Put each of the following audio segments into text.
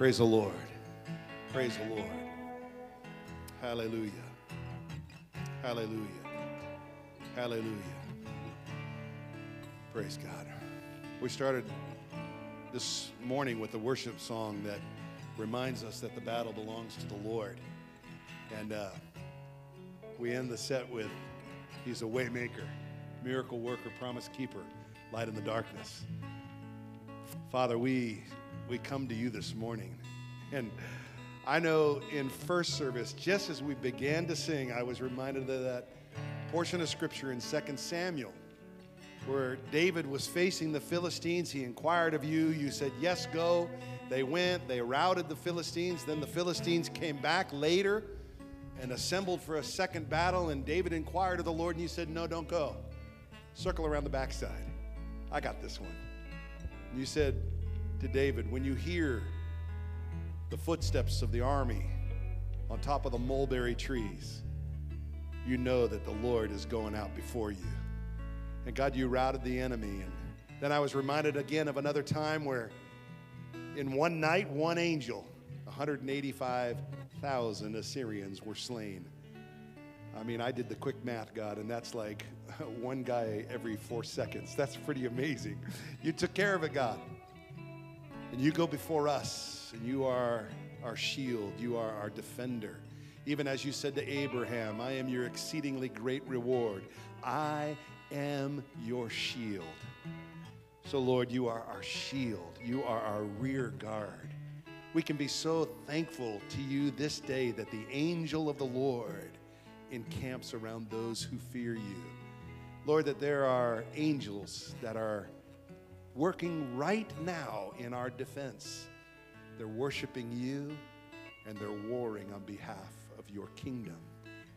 Praise the Lord. Praise the Lord. Hallelujah. Hallelujah. Hallelujah. Praise God. We started this morning with a worship song that reminds us that the battle belongs to the Lord. And uh, we end the set with He's a waymaker, miracle worker, promise keeper, light in the darkness. Father, we we come to you this morning. And I know in first service, just as we began to sing, I was reminded of that portion of scripture in 2 Samuel where David was facing the Philistines. He inquired of you. You said, Yes, go. They went, they routed the Philistines. Then the Philistines came back later and assembled for a second battle. And David inquired of the Lord, and you said, No, don't go. Circle around the backside. I got this one. You said to David, When you hear the footsteps of the army on top of the mulberry trees, you know that the Lord is going out before you. And God, you routed the enemy. And then I was reminded again of another time where in one night, one angel, 185,000 Assyrians were slain. I mean, I did the quick math, God, and that's like one guy every four seconds. That's pretty amazing. You took care of it, God. And you go before us, and you are our shield, you are our defender. Even as you said to Abraham, I am your exceedingly great reward. I am your shield. So, Lord, you are our shield, you are our rear guard. We can be so thankful to you this day that the angel of the Lord encamps around those who fear you. Lord, that there are angels that are working right now in our defense. They're worshiping you and they're warring on behalf of your kingdom.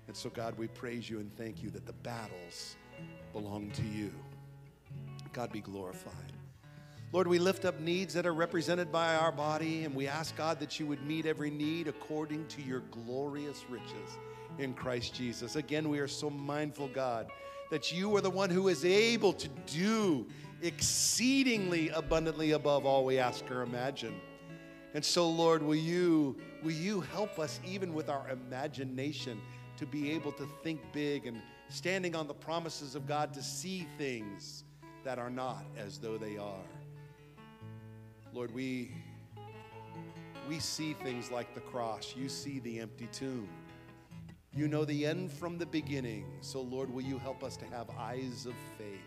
And so, God, we praise you and thank you that the battles belong to you. God be glorified. Lord, we lift up needs that are represented by our body, and we ask, God, that you would meet every need according to your glorious riches in Christ Jesus. Again, we are so mindful, God, that you are the one who is able to do exceedingly abundantly above all we ask or imagine. And so, Lord, will you, will you help us even with our imagination to be able to think big and standing on the promises of God to see things that are not as though they are. Lord, we we see things like the cross. You see the empty tomb. You know the end from the beginning. So Lord, will you help us to have eyes of faith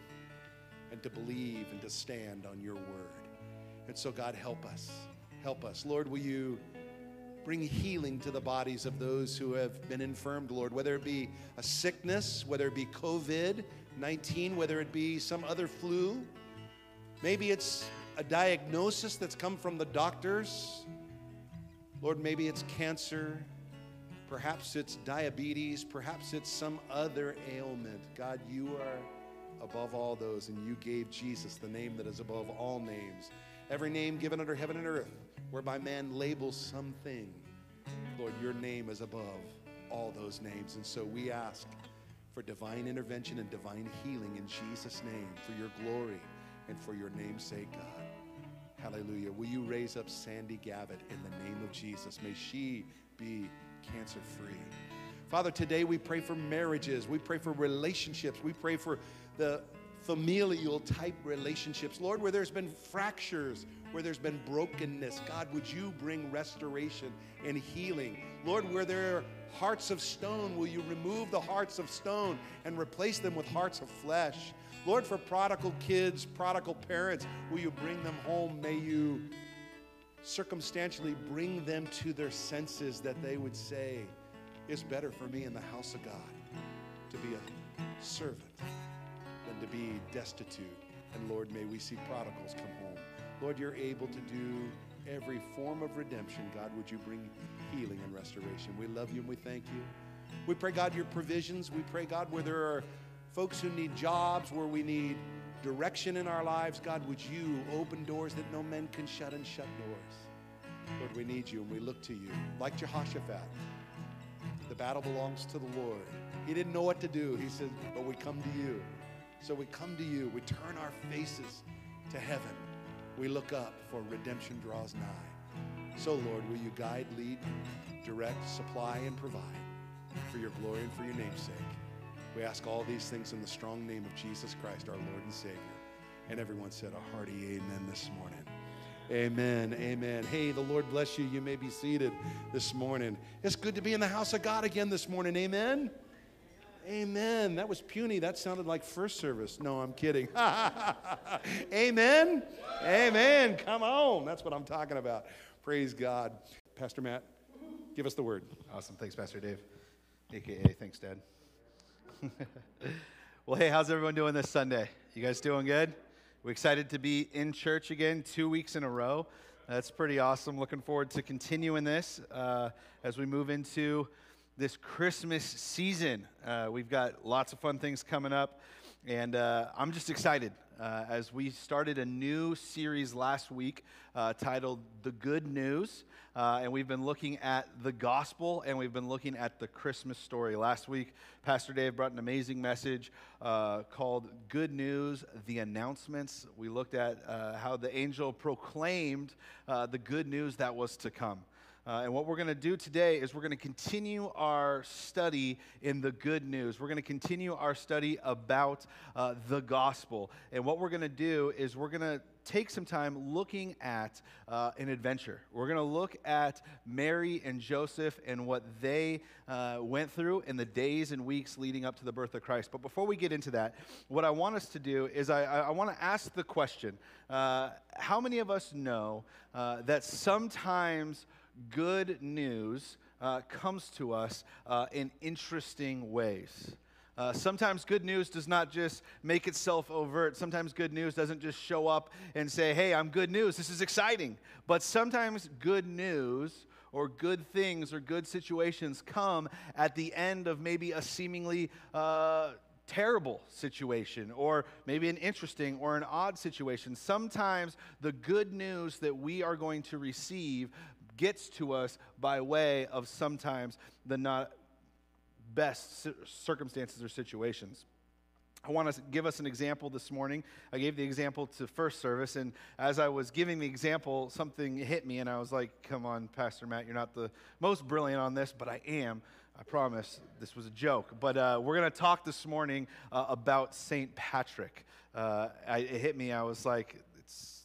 and to believe and to stand on your word. And so God, help us. Help us. Lord, will you bring healing to the bodies of those who have been infirmed, Lord, whether it be a sickness, whether it be COVID 19, whether it be some other flu. Maybe it's a diagnosis that's come from the doctors. Lord, maybe it's cancer. Perhaps it's diabetes. Perhaps it's some other ailment. God, you are above all those, and you gave Jesus the name that is above all names. Every name given under heaven and earth, whereby man labels something. Lord, your name is above all those names. And so we ask for divine intervention and divine healing in Jesus' name, for your glory and for your name's sake, God. Hallelujah. Will you raise up Sandy Gavitt in the name of Jesus? May she be cancer free. Father, today we pray for marriages. We pray for relationships. We pray for the familial type relationships. Lord, where there's been fractures, where there's been brokenness, God, would you bring restoration and healing? Lord, where there are hearts of stone, will you remove the hearts of stone and replace them with hearts of flesh? Lord, for prodigal kids, prodigal parents, will you bring them home? May you circumstantially bring them to their senses that they would say, It's better for me in the house of God to be a servant than to be destitute. And Lord, may we see prodigals come home. Lord, you're able to do every form of redemption. God, would you bring healing and restoration? We love you and we thank you. We pray, God, your provisions. We pray, God, where there are folks who need jobs, where we need direction in our lives, God, would you open doors that no men can shut and shut doors? Lord, we need you and we look to you. Like Jehoshaphat, the battle belongs to the Lord. He didn't know what to do. He said, but we come to you. So we come to you. We turn our faces to heaven. We look up, for redemption draws nigh. So, Lord, will you guide, lead, direct, supply, and provide for your glory and for your name's sake? We ask all these things in the strong name of Jesus Christ, our Lord and Savior. And everyone said a hearty amen this morning. Amen. Amen. Hey, the Lord bless you. You may be seated this morning. It's good to be in the house of God again this morning. Amen. Amen. That was puny. That sounded like first service. No, I'm kidding. Amen. Amen. Come on. That's what I'm talking about. Praise God. Pastor Matt, give us the word. Awesome. Thanks, Pastor Dave. AKA, thanks, Dad. well, hey, how's everyone doing this Sunday? You guys doing good? We're excited to be in church again two weeks in a row. That's pretty awesome. Looking forward to continuing this uh, as we move into this Christmas season. Uh, we've got lots of fun things coming up, and uh, I'm just excited uh, as we started a new series last week uh, titled The Good News. Uh, and we've been looking at the gospel and we've been looking at the Christmas story. Last week, Pastor Dave brought an amazing message uh, called Good News The Announcements. We looked at uh, how the angel proclaimed the good news that was to come. Uh, and what we're going to do today is we're going to continue our study in the good news. We're going to continue our study about uh, the gospel. And what we're going to do is we're going to take some time looking at uh, an adventure. We're going to look at Mary and Joseph and what they uh, went through in the days and weeks leading up to the birth of Christ. But before we get into that, what I want us to do is I, I want to ask the question uh, how many of us know uh, that sometimes good news uh, comes to us uh, in interesting ways. Uh, sometimes good news does not just make itself overt. Sometimes good news doesn't just show up and say, hey, I'm good news. This is exciting. But sometimes good news or good things or good situations come at the end of maybe a seemingly uh, terrible situation or maybe an interesting or an odd situation. Sometimes the good news that we are going to receive gets to us by way of sometimes the not best circumstances or situations. I want to give us an example this morning. I gave the example to first service, and as I was giving the example, something hit me, and I was like, Come on, Pastor Matt, you're not the most brilliant on this, but I am. I promise this was a joke. But uh, we're going to talk this morning uh, about St. Patrick. Uh, I, it hit me, I was like,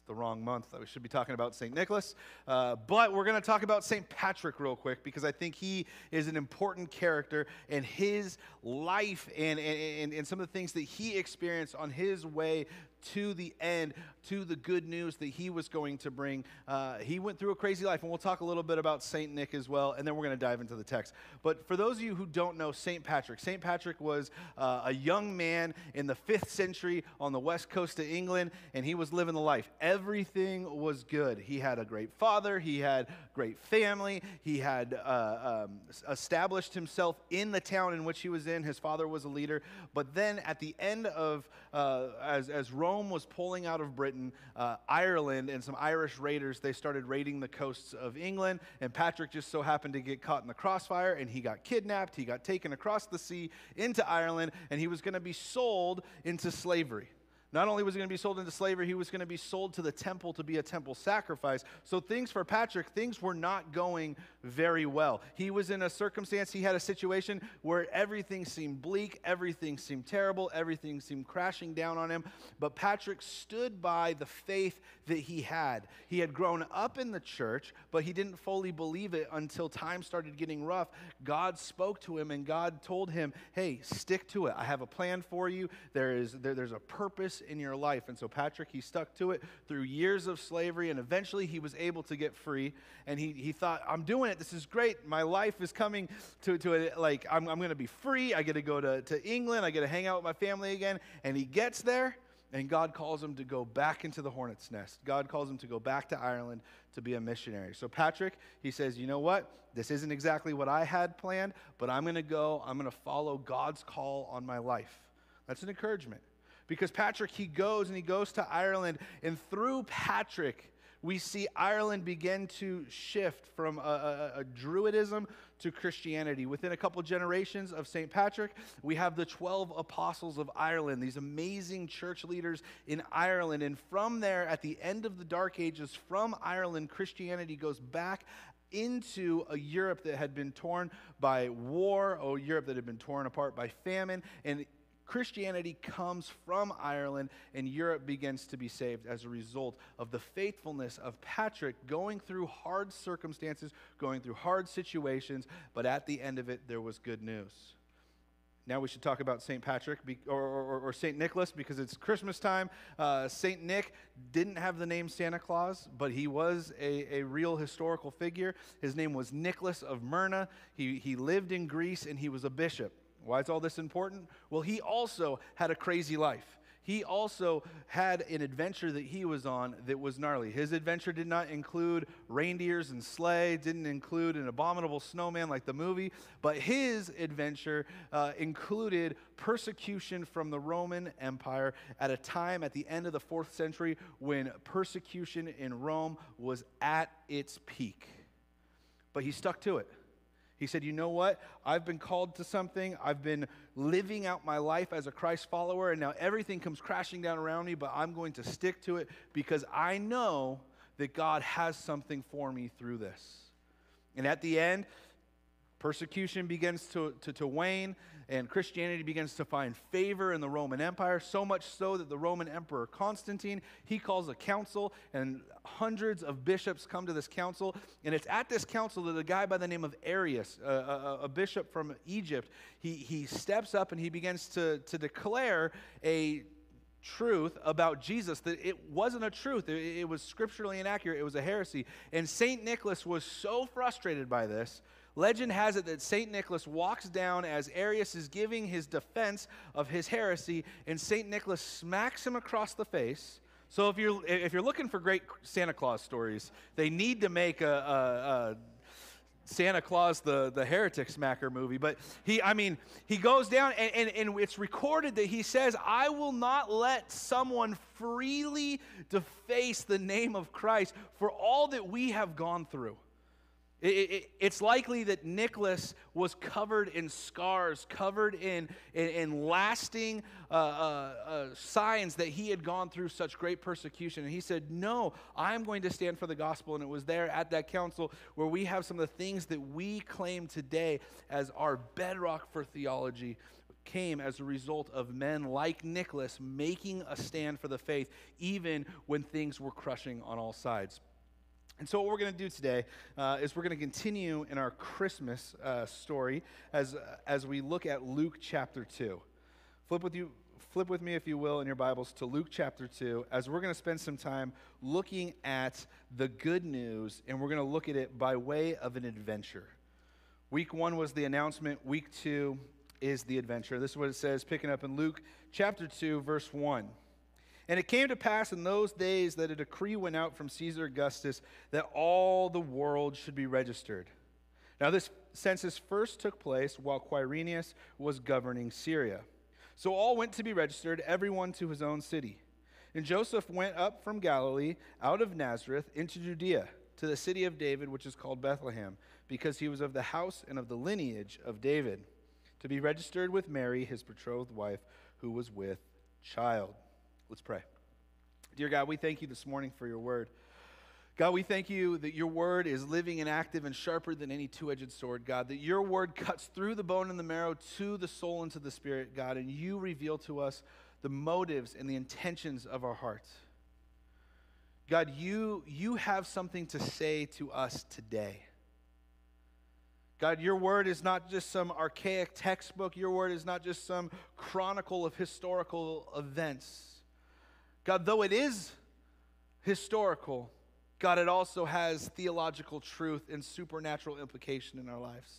the wrong month. That we should be talking about St. Nicholas. Uh, but we're going to talk about St. Patrick real quick because I think he is an important character and his life and, and, and some of the things that he experienced on his way to the end, to the good news that he was going to bring. Uh, he went through a crazy life, and we'll talk a little bit about St. Nick as well, and then we're going to dive into the text. But for those of you who don't know St. Patrick, St. Patrick was uh, a young man in the fifth century on the west coast of England, and he was living the life. Everything was good. He had a great father, he had great family, he had uh, um, established himself in the town in which he was in. His father was a leader. But then at the end of, uh, as, as Rome Rome was pulling out of Britain, uh, Ireland and some Irish raiders, they started raiding the coasts of England. And Patrick just so happened to get caught in the crossfire and he got kidnapped. He got taken across the sea into Ireland and he was going to be sold into slavery. Not only was he going to be sold into slavery, he was going to be sold to the temple to be a temple sacrifice. So things for Patrick, things were not going very well. He was in a circumstance, he had a situation where everything seemed bleak, everything seemed terrible, everything seemed crashing down on him. But Patrick stood by the faith that he had. He had grown up in the church, but he didn't fully believe it until time started getting rough. God spoke to him and God told him, Hey, stick to it. I have a plan for you. There is, there, there's a purpose in your life. And so Patrick, he stuck to it through years of slavery, and eventually he was able to get free. And he, he thought, I'm doing it. This is great. My life is coming to, to like, I'm, I'm going to be free. I get to go to, to England. I get to hang out with my family again. And he gets there. And God calls him to go back into the hornet's nest. God calls him to go back to Ireland to be a missionary. So, Patrick, he says, You know what? This isn't exactly what I had planned, but I'm going to go. I'm going to follow God's call on my life. That's an encouragement. Because Patrick, he goes and he goes to Ireland, and through Patrick, we see Ireland begin to shift from a, a, a druidism to Christianity. Within a couple generations of St. Patrick, we have the 12 apostles of Ireland, these amazing church leaders in Ireland. And from there, at the end of the Dark Ages, from Ireland, Christianity goes back into a Europe that had been torn by war, a Europe that had been torn apart by famine, and Christianity comes from Ireland, and Europe begins to be saved as a result of the faithfulness of Patrick going through hard circumstances, going through hard situations, but at the end of it, there was good news. Now we should talk about St. Patrick or, or, or St. Nicholas because it's Christmas time. Uh, St. Nick didn't have the name Santa Claus, but he was a, a real historical figure. His name was Nicholas of Myra. He, he lived in Greece and he was a bishop. Why is all this important? Well, he also had a crazy life. He also had an adventure that he was on that was gnarly. His adventure did not include reindeers and sleigh, didn't include an abominable snowman like the movie, but his adventure uh, included persecution from the Roman Empire at a time at the end of the fourth century when persecution in Rome was at its peak. But he stuck to it. He said, You know what? I've been called to something. I've been living out my life as a Christ follower, and now everything comes crashing down around me, but I'm going to stick to it because I know that God has something for me through this. And at the end, persecution begins to, to, to wane and Christianity begins to find favor in the Roman Empire, so much so that the Roman Emperor Constantine, he calls a council, and hundreds of bishops come to this council. And it's at this council that a guy by the name of Arius, a, a, a bishop from Egypt, he, he steps up and he begins to, to declare a truth about Jesus that it wasn't a truth. It, it, was scripturally inaccurate. It was a heresy. And St. Nicholas was so frustrated by this Legend has it that St. Nicholas walks down as Arius is giving his defense of his heresy, and St. Nicholas smacks him across the face. So if you're, if you're looking for great Santa Claus stories, they need to make a, a, a Santa Claus, the, the heretic smacker movie. But he, I mean, he goes down and, and, and it's recorded that he says, I will not let someone freely deface the name of Christ for all that we have gone through. It, it, it's likely that Nicholas was covered in scars, covered in, in, in lasting uh, uh, uh, signs that he had gone through such great persecution. And he said, No, I'm going to stand for the gospel. And it was there at that council where we have some of the things that we claim today as our bedrock for theology came as a result of men like Nicholas making a stand for the faith, even when things were crushing on all sides. And so, what we're going to do today uh, is we're going to continue in our Christmas uh, story as, as we look at Luke chapter 2. Flip with, you, flip with me, if you will, in your Bibles to Luke chapter 2, as we're going to spend some time looking at the good news, and we're going to look at it by way of an adventure. Week one was the announcement, week two is the adventure. This is what it says, picking up in Luke chapter 2, verse 1. And it came to pass in those days that a decree went out from Caesar Augustus that all the world should be registered. Now, this census first took place while Quirinius was governing Syria. So all went to be registered, everyone to his own city. And Joseph went up from Galilee, out of Nazareth, into Judea, to the city of David, which is called Bethlehem, because he was of the house and of the lineage of David, to be registered with Mary, his betrothed wife, who was with child. Let's pray. Dear God, we thank you this morning for your word. God, we thank you that your word is living and active and sharper than any two edged sword, God, that your word cuts through the bone and the marrow to the soul and to the spirit, God, and you reveal to us the motives and the intentions of our hearts. God, you, you have something to say to us today. God, your word is not just some archaic textbook, your word is not just some chronicle of historical events. God, though it is historical, God, it also has theological truth and supernatural implication in our lives.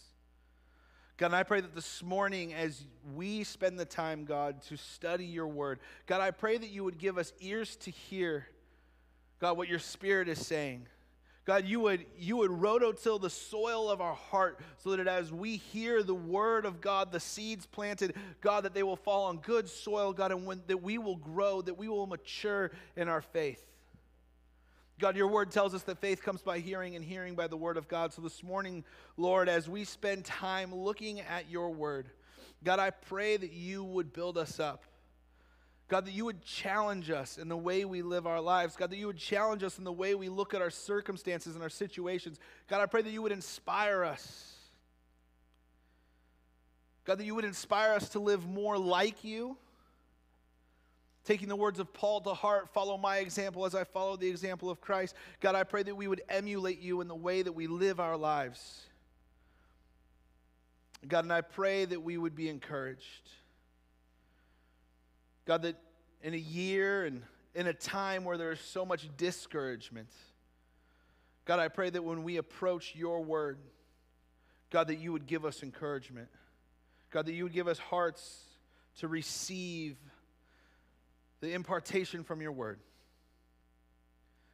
God, and I pray that this morning, as we spend the time, God, to study your word, God, I pray that you would give us ears to hear, God, what your spirit is saying. God, you would, you would rototill the soil of our heart so that as we hear the word of God, the seeds planted, God, that they will fall on good soil, God, and when, that we will grow, that we will mature in our faith. God, your word tells us that faith comes by hearing and hearing by the word of God. So this morning, Lord, as we spend time looking at your word, God, I pray that you would build us up. God, that you would challenge us in the way we live our lives. God, that you would challenge us in the way we look at our circumstances and our situations. God, I pray that you would inspire us. God, that you would inspire us to live more like you. Taking the words of Paul to heart, follow my example as I follow the example of Christ. God, I pray that we would emulate you in the way that we live our lives. God, and I pray that we would be encouraged. God, that in a year and in a time where there is so much discouragement, God, I pray that when we approach your word, God, that you would give us encouragement. God, that you would give us hearts to receive the impartation from your word.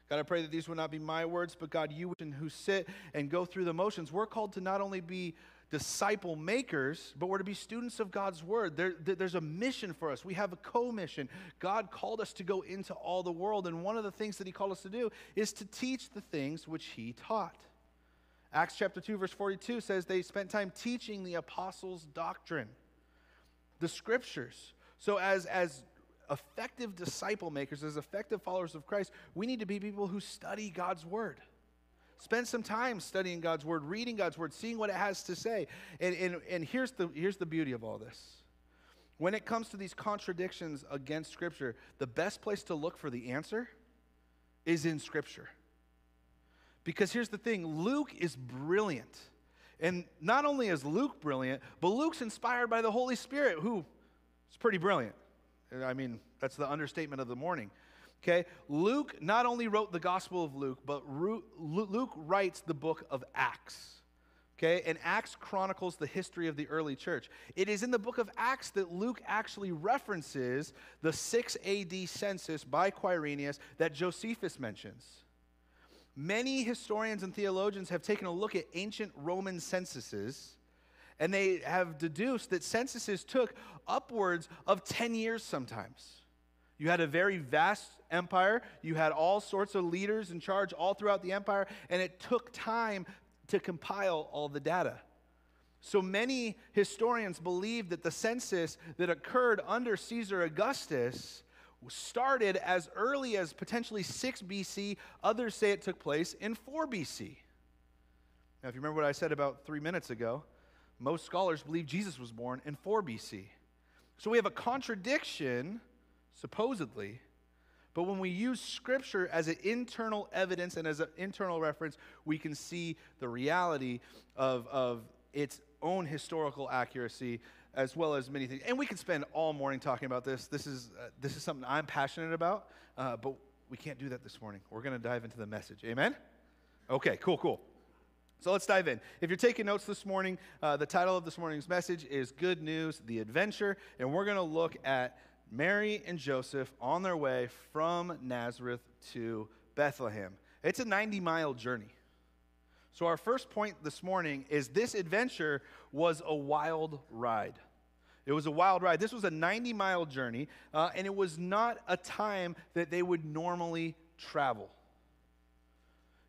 God, I pray that these would not be my words, but God, you who sit and go through the motions, we're called to not only be disciple makers, but we're to be students of God's word. There, there's a mission for us. We have a co mission. God called us to go into all the world, and one of the things that He called us to do is to teach the things which He taught. Acts chapter 2, verse 42 says they spent time teaching the apostles' doctrine, the scriptures. So, as, as effective disciple makers, as effective followers of Christ, we need to be people who study God's word. Spend some time studying God's word, reading God's word, seeing what it has to say. And, and, and here's, the, here's the beauty of all this. When it comes to these contradictions against Scripture, the best place to look for the answer is in Scripture. Because here's the thing Luke is brilliant. And not only is Luke brilliant, but Luke's inspired by the Holy Spirit, who is pretty brilliant. I mean, that's the understatement of the morning. Okay? Luke not only wrote the Gospel of Luke, but Luke writes the book of Acts. Okay? And Acts chronicles the history of the early church. It is in the book of Acts that Luke actually references the 6 AD census by Quirinius that Josephus mentions. Many historians and theologians have taken a look at ancient Roman censuses and they have deduced that censuses took upwards of 10 years sometimes. You had a very vast empire, you had all sorts of leaders in charge all throughout the empire, and it took time to compile all the data. So many historians believe that the census that occurred under Caesar Augustus started as early as potentially 6 BC. Others say it took place in 4 BC. Now, if you remember what I said about three minutes ago, most scholars believe Jesus was born in 4 BC. So we have a contradiction, supposedly, but when we use Scripture as an internal evidence and as an internal reference, we can see the reality of, of its own historical accuracy as well as many things. And we could spend all morning talking about this. This is, uh, this is something I'm passionate about, uh, but we can't do that this morning. We're going to dive into the message. Amen? Okay, cool, cool. So let's dive in. If you're taking notes this morning, uh, the title of this morning's message is Good News, the Adventure, and we're going to look at Mary and Joseph on their way from Nazareth to Bethlehem. It's a 90 mile journey. So, our first point this morning is this adventure was a wild ride. It was a wild ride. This was a 90 mile journey, uh, and it was not a time that they would normally travel.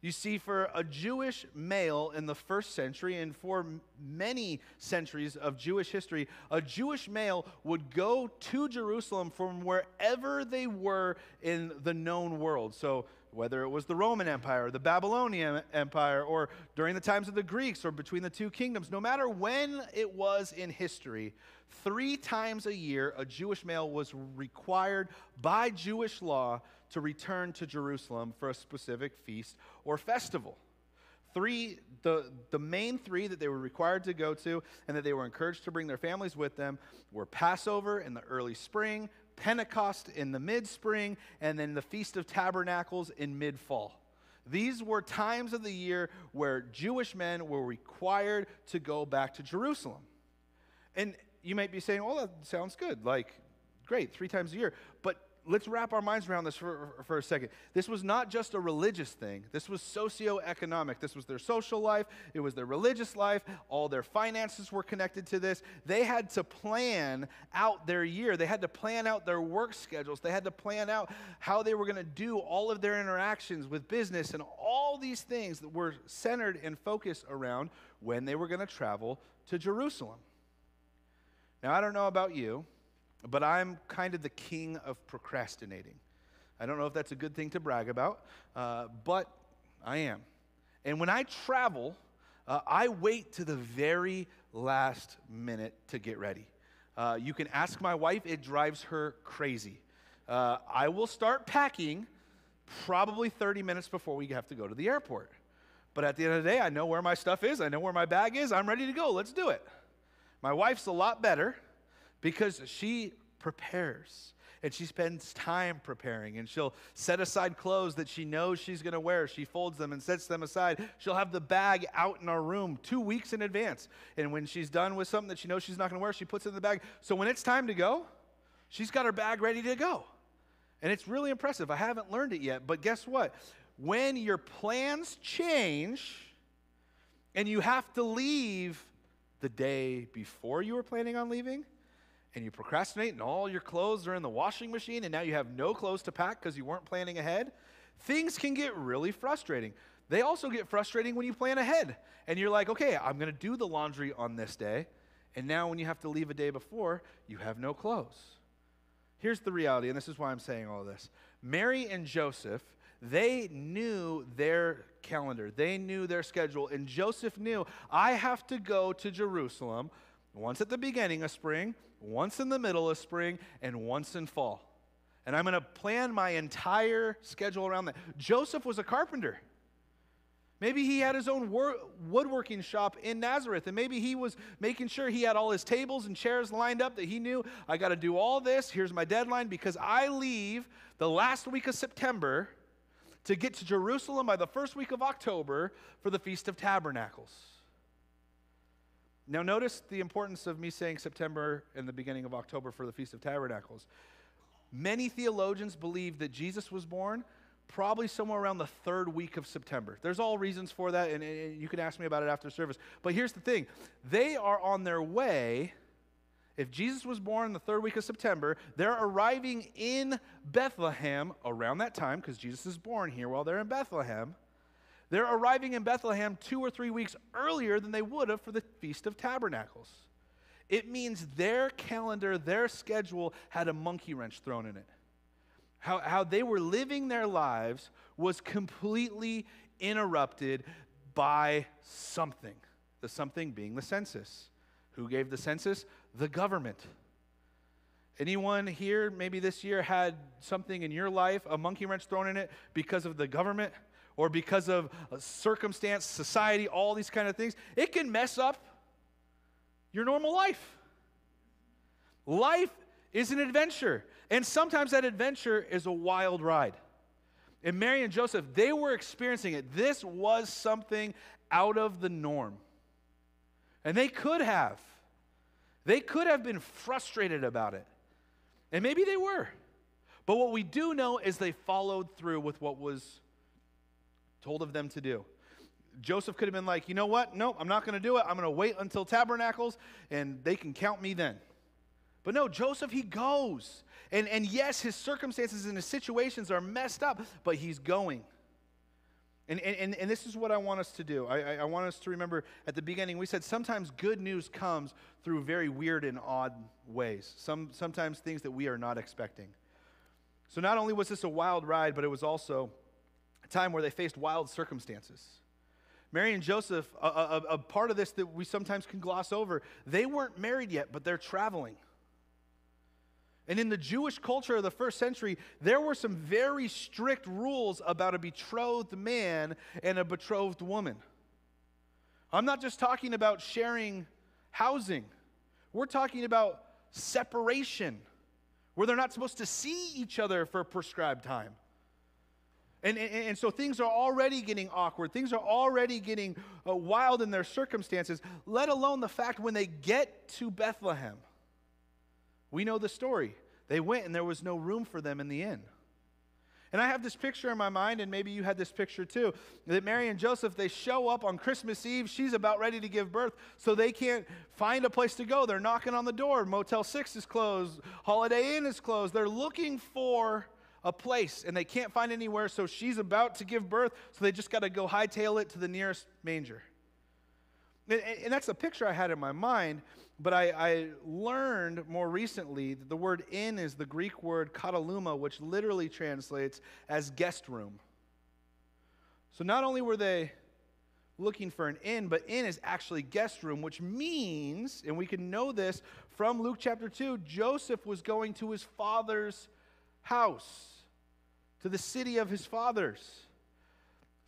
You see, for a Jewish male in the first century, and for many centuries of Jewish history, a Jewish male would go to Jerusalem from wherever they were in the known world. So, whether it was the Roman Empire, the Babylonian Empire, or during the times of the Greeks, or between the two kingdoms, no matter when it was in history, three times a year, a Jewish male was required by Jewish law to return to Jerusalem for a specific feast or festival. Three, the, the main three that they were required to go to and that they were encouraged to bring their families with them were Passover in the early spring, Pentecost in the mid spring, and then the Feast of Tabernacles in mid fall. These were times of the year where Jewish men were required to go back to Jerusalem. And you might be saying, oh, that sounds good. Like, great, three times a year. But let's wrap our minds around this for, for a second. This was not just a religious thing, this was socioeconomic. This was their social life, it was their religious life. All their finances were connected to this. They had to plan out their year, they had to plan out their work schedules, they had to plan out how they were going to do all of their interactions with business and all these things that were centered and focused around when they were going to travel to Jerusalem. Now, I don't know about you but I'm kind of the king of procrastinating. I don't know if that's a good thing to brag about, uh, but I am. And when I travel, uh, I wait to the very last minute to get ready. Uh, you can ask my wife, it drives her crazy. Uh, I will start packing probably 30 minutes before we have to go to the airport. But at the end of the day, I know where my stuff is, I know where my bag is, I'm ready to go. Let's do it. My wife's a lot better because she prepares and she spends time preparing and she'll set aside clothes that she knows she's going to wear. She folds them and sets them aside. She'll have the bag out in our room two weeks in advance. And when she's done with something that she knows she's not going to wear she puts it in the bag. So when it's time to go she's got her bag ready to go. And it's really impressive. I haven't learned it yet but guess what? When your plans change and you have to leave the day before you were planning on leaving and you procrastinate and all your clothes are in the washing machine and now you have no clothes to pack because you weren't planning ahead, things can get really frustrating. They also get frustrating when you plan ahead and you're like, okay, I'm going to do the laundry on this day. And now when you have to leave a day before, you have no clothes. Here's the reality, and this is why I'm saying all this Mary and Joseph, they knew their calendar, they knew their schedule, and Joseph knew, I have to go to Jerusalem once at the beginning of spring, once in the middle of spring, and once in fall. And I'm going to plan my entire schedule around that. Joseph was a carpenter. Maybe he had his own wor- woodworking shop in Nazareth, and maybe he was making sure he had all his tables and chairs lined up that he knew I got to do all this. Here's my deadline because I leave the last week of September to get to Jerusalem by the first week of October for the Feast of Tabernacles. Now, notice the importance of me saying September and the beginning of October for the Feast of Tabernacles. Many theologians believe that Jesus was born probably somewhere around the third week of September. There's all reasons for that, and, and, you can ask me about it after service. But here's the thing they are on their way. If Jesus was born in the third week of September, they're arriving in Bethlehem around that time because Jesus is born here while they're in Bethlehem. They're arriving in Bethlehem two or three weeks earlier than they would have for the Feast of Tabernacles. It means their calendar, their schedule had a monkey wrench thrown in it. How, how they were living their lives was completely interrupted by something. The something being the census. Who gave the census? The government. Anyone here maybe this year had something in your life, a monkey wrench thrown in it because of the government? or because of circumstance, society, all these kind of things, it can mess up your normal life. Life is an adventure, and sometimes that adventure is a wild ride. And Mary and Joseph, they were experiencing it. This was something out of the norm. And they could have. They could have been frustrated about it. And maybe they were. But what we do know is they followed through with what was told of them to do. Joseph could have been like, you know what? No, I'm not going to do it. I'm going to wait until tabernacles and they can count me then. But no, Joseph, he goes. And, and yes, his circumstances and his situations are messed up, but he's going. And, and, and this is what I want us to do. I, I want us to remember at the beginning, we said sometimes good news comes through very weird and odd ways, Some, sometimes things that we are not expecting. So not only was this a wild ride, but it was also a time where they faced wild circumstances. Mary and Joseph, a, a, a, part of this that we sometimes can gloss over, they weren't married yet, but they're traveling. And in the Jewish culture of the first century, there were some very strict rules about a betrothed man and a betrothed woman. I'm not just talking about sharing housing, we're talking about separation, where they're not supposed to see each other for a prescribed time. And, and, and, so things are already getting awkward. Things are already getting uh, wild in their circumstances, let alone the fact when they get to Bethlehem. We know the story They went and there was no room for them in the inn. And I have this picture in my mind, and maybe you had this picture too, that Mary and Joseph, they show up on Christmas Eve. She's about ready to give birth, so they can't find a place to go. They're knocking on the door. Motel 6 is closed, Holiday Inn is closed. They're looking for a place, and they can't find anywhere, so she's about to give birth, so they just got to go hightail it to the nearest manger. And, and that's a picture I had in my mind. But I, I, learned more recently that the word inn is the Greek word kataluma, which literally translates as guest room. So not only were they looking for an inn, but inn is actually guest room, which means, and we can know this from Luke chapter 2, Joseph was going to his father's house, to the city of his fathers.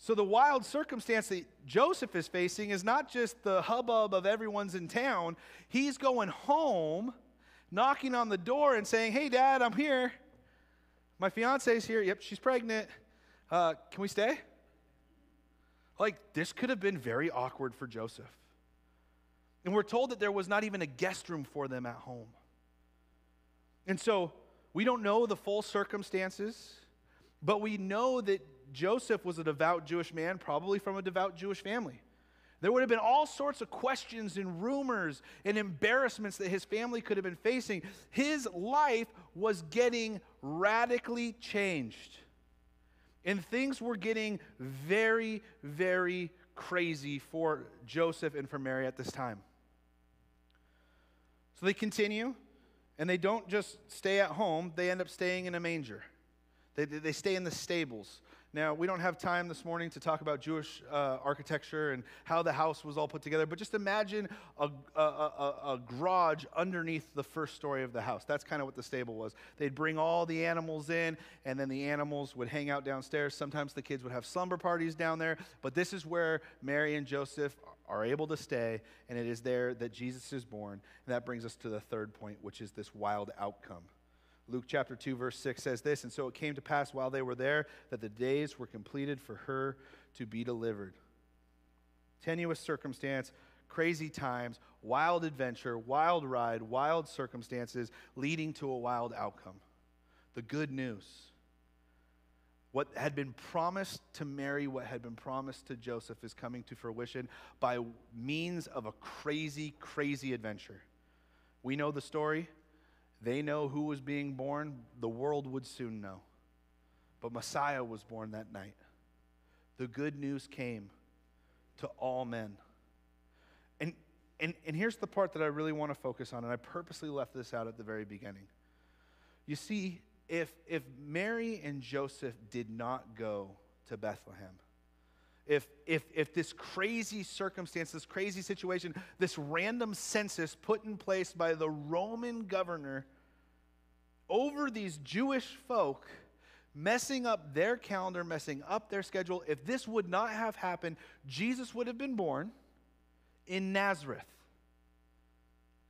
So, the wild circumstance that Joseph is facing is not just the hubbub of everyone's in town. He's going home, knocking on the door and saying, Hey, dad, I'm here. My fiance's here. Yep, she's pregnant. Uh, can we stay? Like, this could have been very awkward for Joseph. And we're told that there was not even a guest room for them at home. And so, we don't know the full circumstances, but we know that Joseph was a devout Jewish man, probably from a devout Jewish family. There would have been all sorts of questions and rumors and embarrassments that his family could have been facing. His life was getting radically changed. And things were getting very, very crazy for Joseph and for Mary at this time. So they continue, and they don't just stay at home, they end up staying in a manger. They, they stay in the stables. Now, we don't have time this morning to talk about Jewish uh, architecture and how the house was all put together, but just imagine a, a, a, a, garage underneath the first story of the house. That's kind of what the stable was. They'd bring all the animals in, and then the animals would hang out downstairs. Sometimes the kids would have slumber parties down there, but this is where Mary and Joseph are able to stay, and it is there that Jesus is born. And that brings us to the third point, which is this wild outcome. Luke chapter 2, verse 6 says this And so it came to pass while they were there that the days were completed for her to be delivered. Tenuous circumstance, crazy times, wild adventure, wild ride, wild circumstances leading to a wild outcome. The good news. What had been promised to Mary, what had been promised to Joseph, is coming to fruition by means of a crazy, crazy adventure. We know the story. They know who was being born, the world would soon know. But Messiah was born that night. The good news came to all men. And, and, and here's the part that I really want to focus on, and I purposely left this out at the very beginning. You see, if, if Mary and Joseph did not go to Bethlehem, if, if, if this crazy circumstance, this crazy situation, this random census put in place by the Roman governor over these Jewish folk, messing up their calendar, messing up their schedule, if this would not have happened, Jesus would have been born in Nazareth.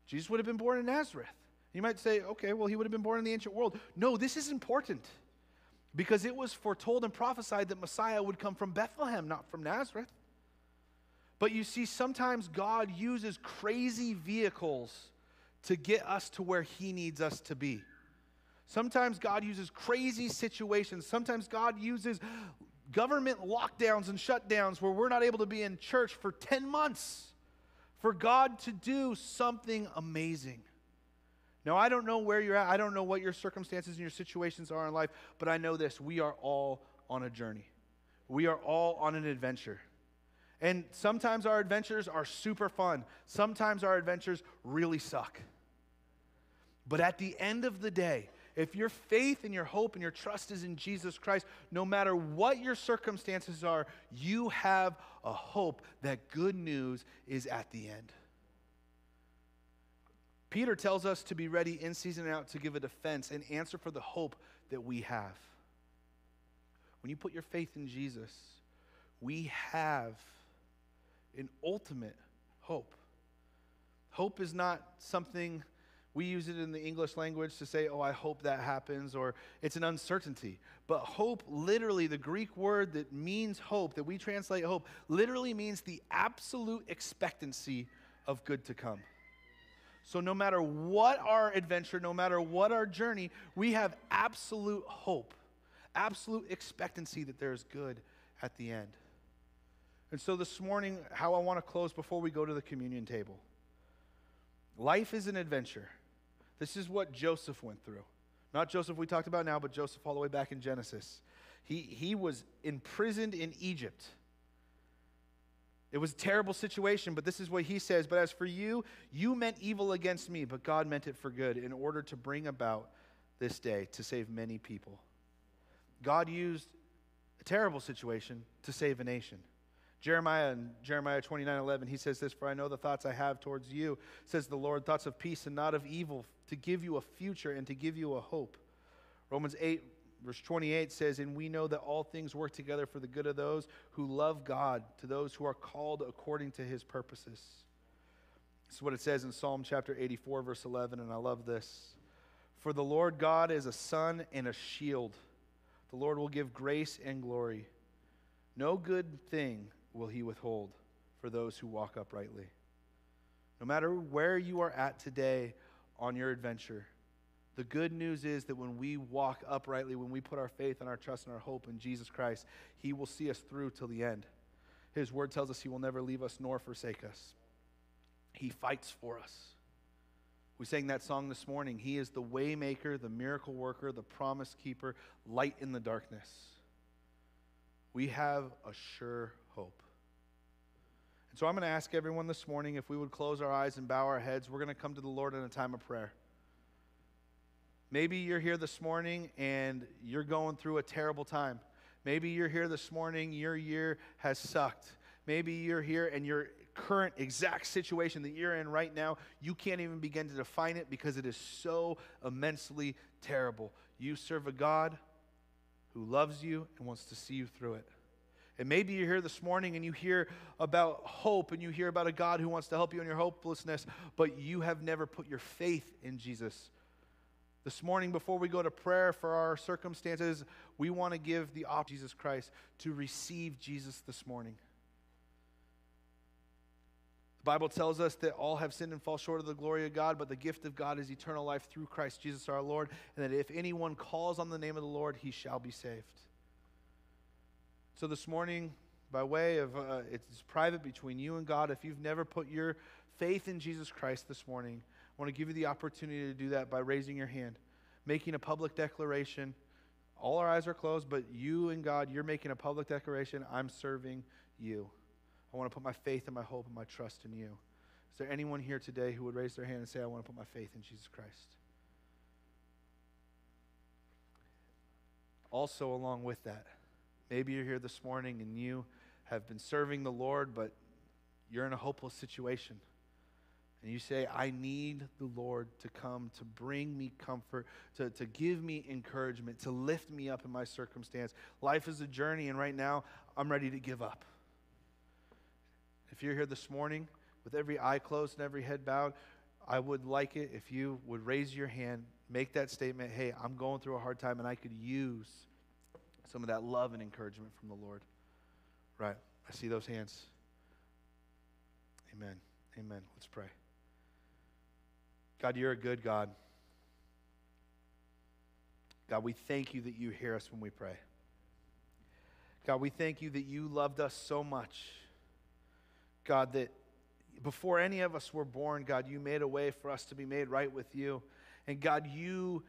Jesus would have been born in Nazareth. You might say, okay, well, he would have been born in the ancient world. No, this is important because it was foretold and prophesied that Messiah would come from Bethlehem, not from Nazareth. But you see, sometimes God uses crazy vehicles to get us to where he needs us to be. Sometimes God uses crazy situations. Sometimes God uses government lockdowns and shutdowns where we're not able to be in church for 10 months for God to do something amazing. Now, I don't know where you're at. I don't know what your circumstances and your situations are in life, but I know this we are all on a journey. We are all on an adventure. And sometimes our adventures are super fun, sometimes our adventures really suck. But at the end of the day, if your faith and your hope and your trust is in Jesus Christ, no matter what your circumstances are, you have a hope that good news is at the end. Peter tells us to be ready in season and out to give a defense and answer for the hope that we have. When you put your faith in Jesus, we have an ultimate hope. Hope is not something we use it in the English language to say, oh, I hope that happens, or it's an uncertainty. But hope, literally, the Greek word that means hope, that we translate hope, literally means the absolute expectancy of good to come. So, no matter what our adventure, no matter what our journey, we have absolute hope, absolute expectancy that there is good at the end. And so, this morning, how I want to close before we go to the communion table life is an adventure. This is what Joseph went through. Not Joseph we talked about now, but Joseph all the way back in Genesis. He, he was imprisoned in Egypt. It was a terrible situation, but this is what he says. But as for you, you meant evil against me, but God meant it for good in order to bring about this day to save many people. God used a terrible situation to save a nation. Jeremiah and Jeremiah 29 11, he says this For I know the thoughts I have towards you, says the Lord, thoughts of peace and not of evil, to give you a future and to give you a hope. Romans 8 Verse 28 says, And we know that all things work together for the good of those who love God, to those who are called according to his purposes. This is what it says in Psalm chapter 84, verse 11, and I love this. For the Lord God is a sun and a shield. The Lord will give grace and glory. No good thing will he withhold for those who walk uprightly. No matter where you are at today on your adventure, the good news is that when we walk uprightly, when we put our faith and our trust and our hope in Jesus Christ, He will see us through till the end. His word tells us He will never leave us nor forsake us. He fights for us. We sang that song this morning. He is the waymaker, the miracle worker, the promise keeper, light in the darkness. We have a sure hope. And so I'm going to ask everyone this morning if we would close our eyes and bow our heads. We're going to come to the Lord in a time of prayer. Maybe you're here this morning and you're going through a terrible time. Maybe you're here this morning, your year has sucked. Maybe you're here and your current exact situation that you're in right now, you can't even begin to define it because it is so immensely terrible. You serve a God who loves you and wants to see you through it. And maybe you're here this morning and you hear about hope and you hear about a God who wants to help you in your hopelessness, but you have never put your faith in Jesus this morning, before we go to prayer for our circumstances, we want to give the option Jesus Christ to receive Jesus this morning. The Bible tells us that all have sinned and fall short of the glory of God, but the gift of God is eternal life through Christ Jesus our Lord, and that if anyone calls on the name of the Lord, he shall be saved. So this morning, by way of uh, it's private between you and God, if you've never put your faith in Jesus Christ this morning, I want to give you the opportunity to do that by raising your hand, making a public declaration. All our eyes are closed, but you and God, you're making a public declaration. I'm serving you. I want to put my faith and my hope and my trust in you. Is there anyone here today who would raise their hand and say, I want to put my faith in Jesus Christ? Also, along with that, maybe you're here this morning and you have been serving the Lord, but you're in a hopeless situation and you say, I need the Lord to come to bring me comfort, to, to give me encouragement, to lift me up in my circumstance. Life is a journey, and right now, I'm ready to give up. If you're here this morning with every eye closed and every head bowed, I would like it if you would raise your hand, make that statement hey, I'm going through a hard time, and I could use some of that love and encouragement from the Lord. Right. I see those hands. Amen. Amen. Let's pray. God, you're a good God. God, we thank you that you hear us when we pray. God, we thank you that you loved us so much. God, that before any of us were born, God, you made a way for us to be made right with you. And God, you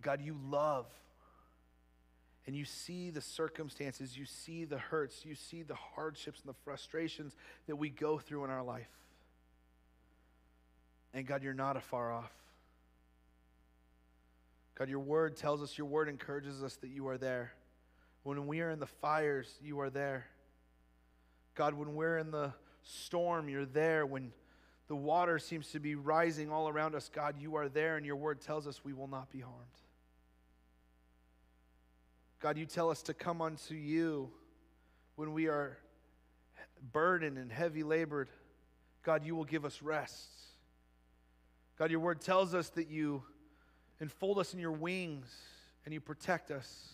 God, you love. And you see the circumstances, you see the hurts, you see the hardships and the frustrations that we go through in our life. And God, you're not afar off. God, your word tells us, your word encourages us that you are there. When we are in the fires, you are there. God, when we're in the storm, you're there. When the water seems to be rising all around us, God, you are there, and your word tells us we will not be harmed. God, you tell us to come unto you when we are burdened and heavy labored. God, you will give us rest. God, your word tells us that you enfold us in your wings and you protect us.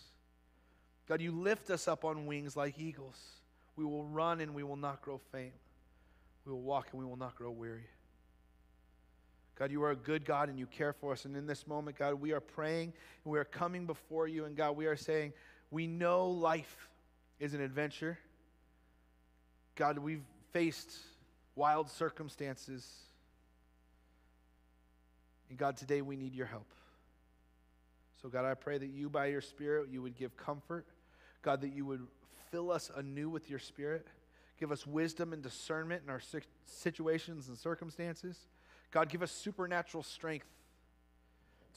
God, you lift us up on wings like eagles. We will run and we will not grow faint. We will walk and we will not grow weary. God, you are a good God and you care for us. And in this moment, God, we are praying and we are coming before you. And God, we are saying, we know life is an adventure. God, we've faced wild circumstances. And God, today we need your help. So, God, I pray that you, by your Spirit, you would give comfort. God, that you would fill us anew with your Spirit. Give us wisdom and discernment in our situations and circumstances. God, give us supernatural strength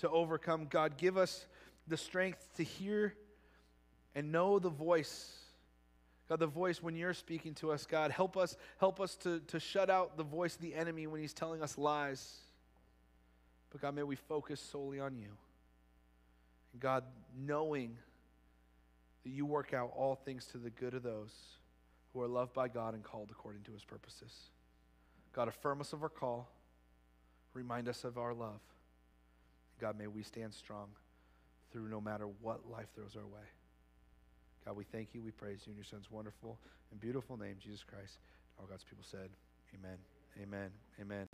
to overcome. God, give us the strength to hear and know the voice. God, the voice when you're speaking to us, God, help us, help us to, to shut out the voice of the enemy when he's telling us lies. But God, may we focus solely on you. And God, knowing that you work out all things to the good of those who are loved by God and called according to his purposes. God, affirm us of our call. Remind us of our love. God, may we stand strong through no matter what life throws our way. God, we thank you. We praise you in your son's wonderful and beautiful name, Jesus Christ. All God's people said, Amen. Amen. Amen.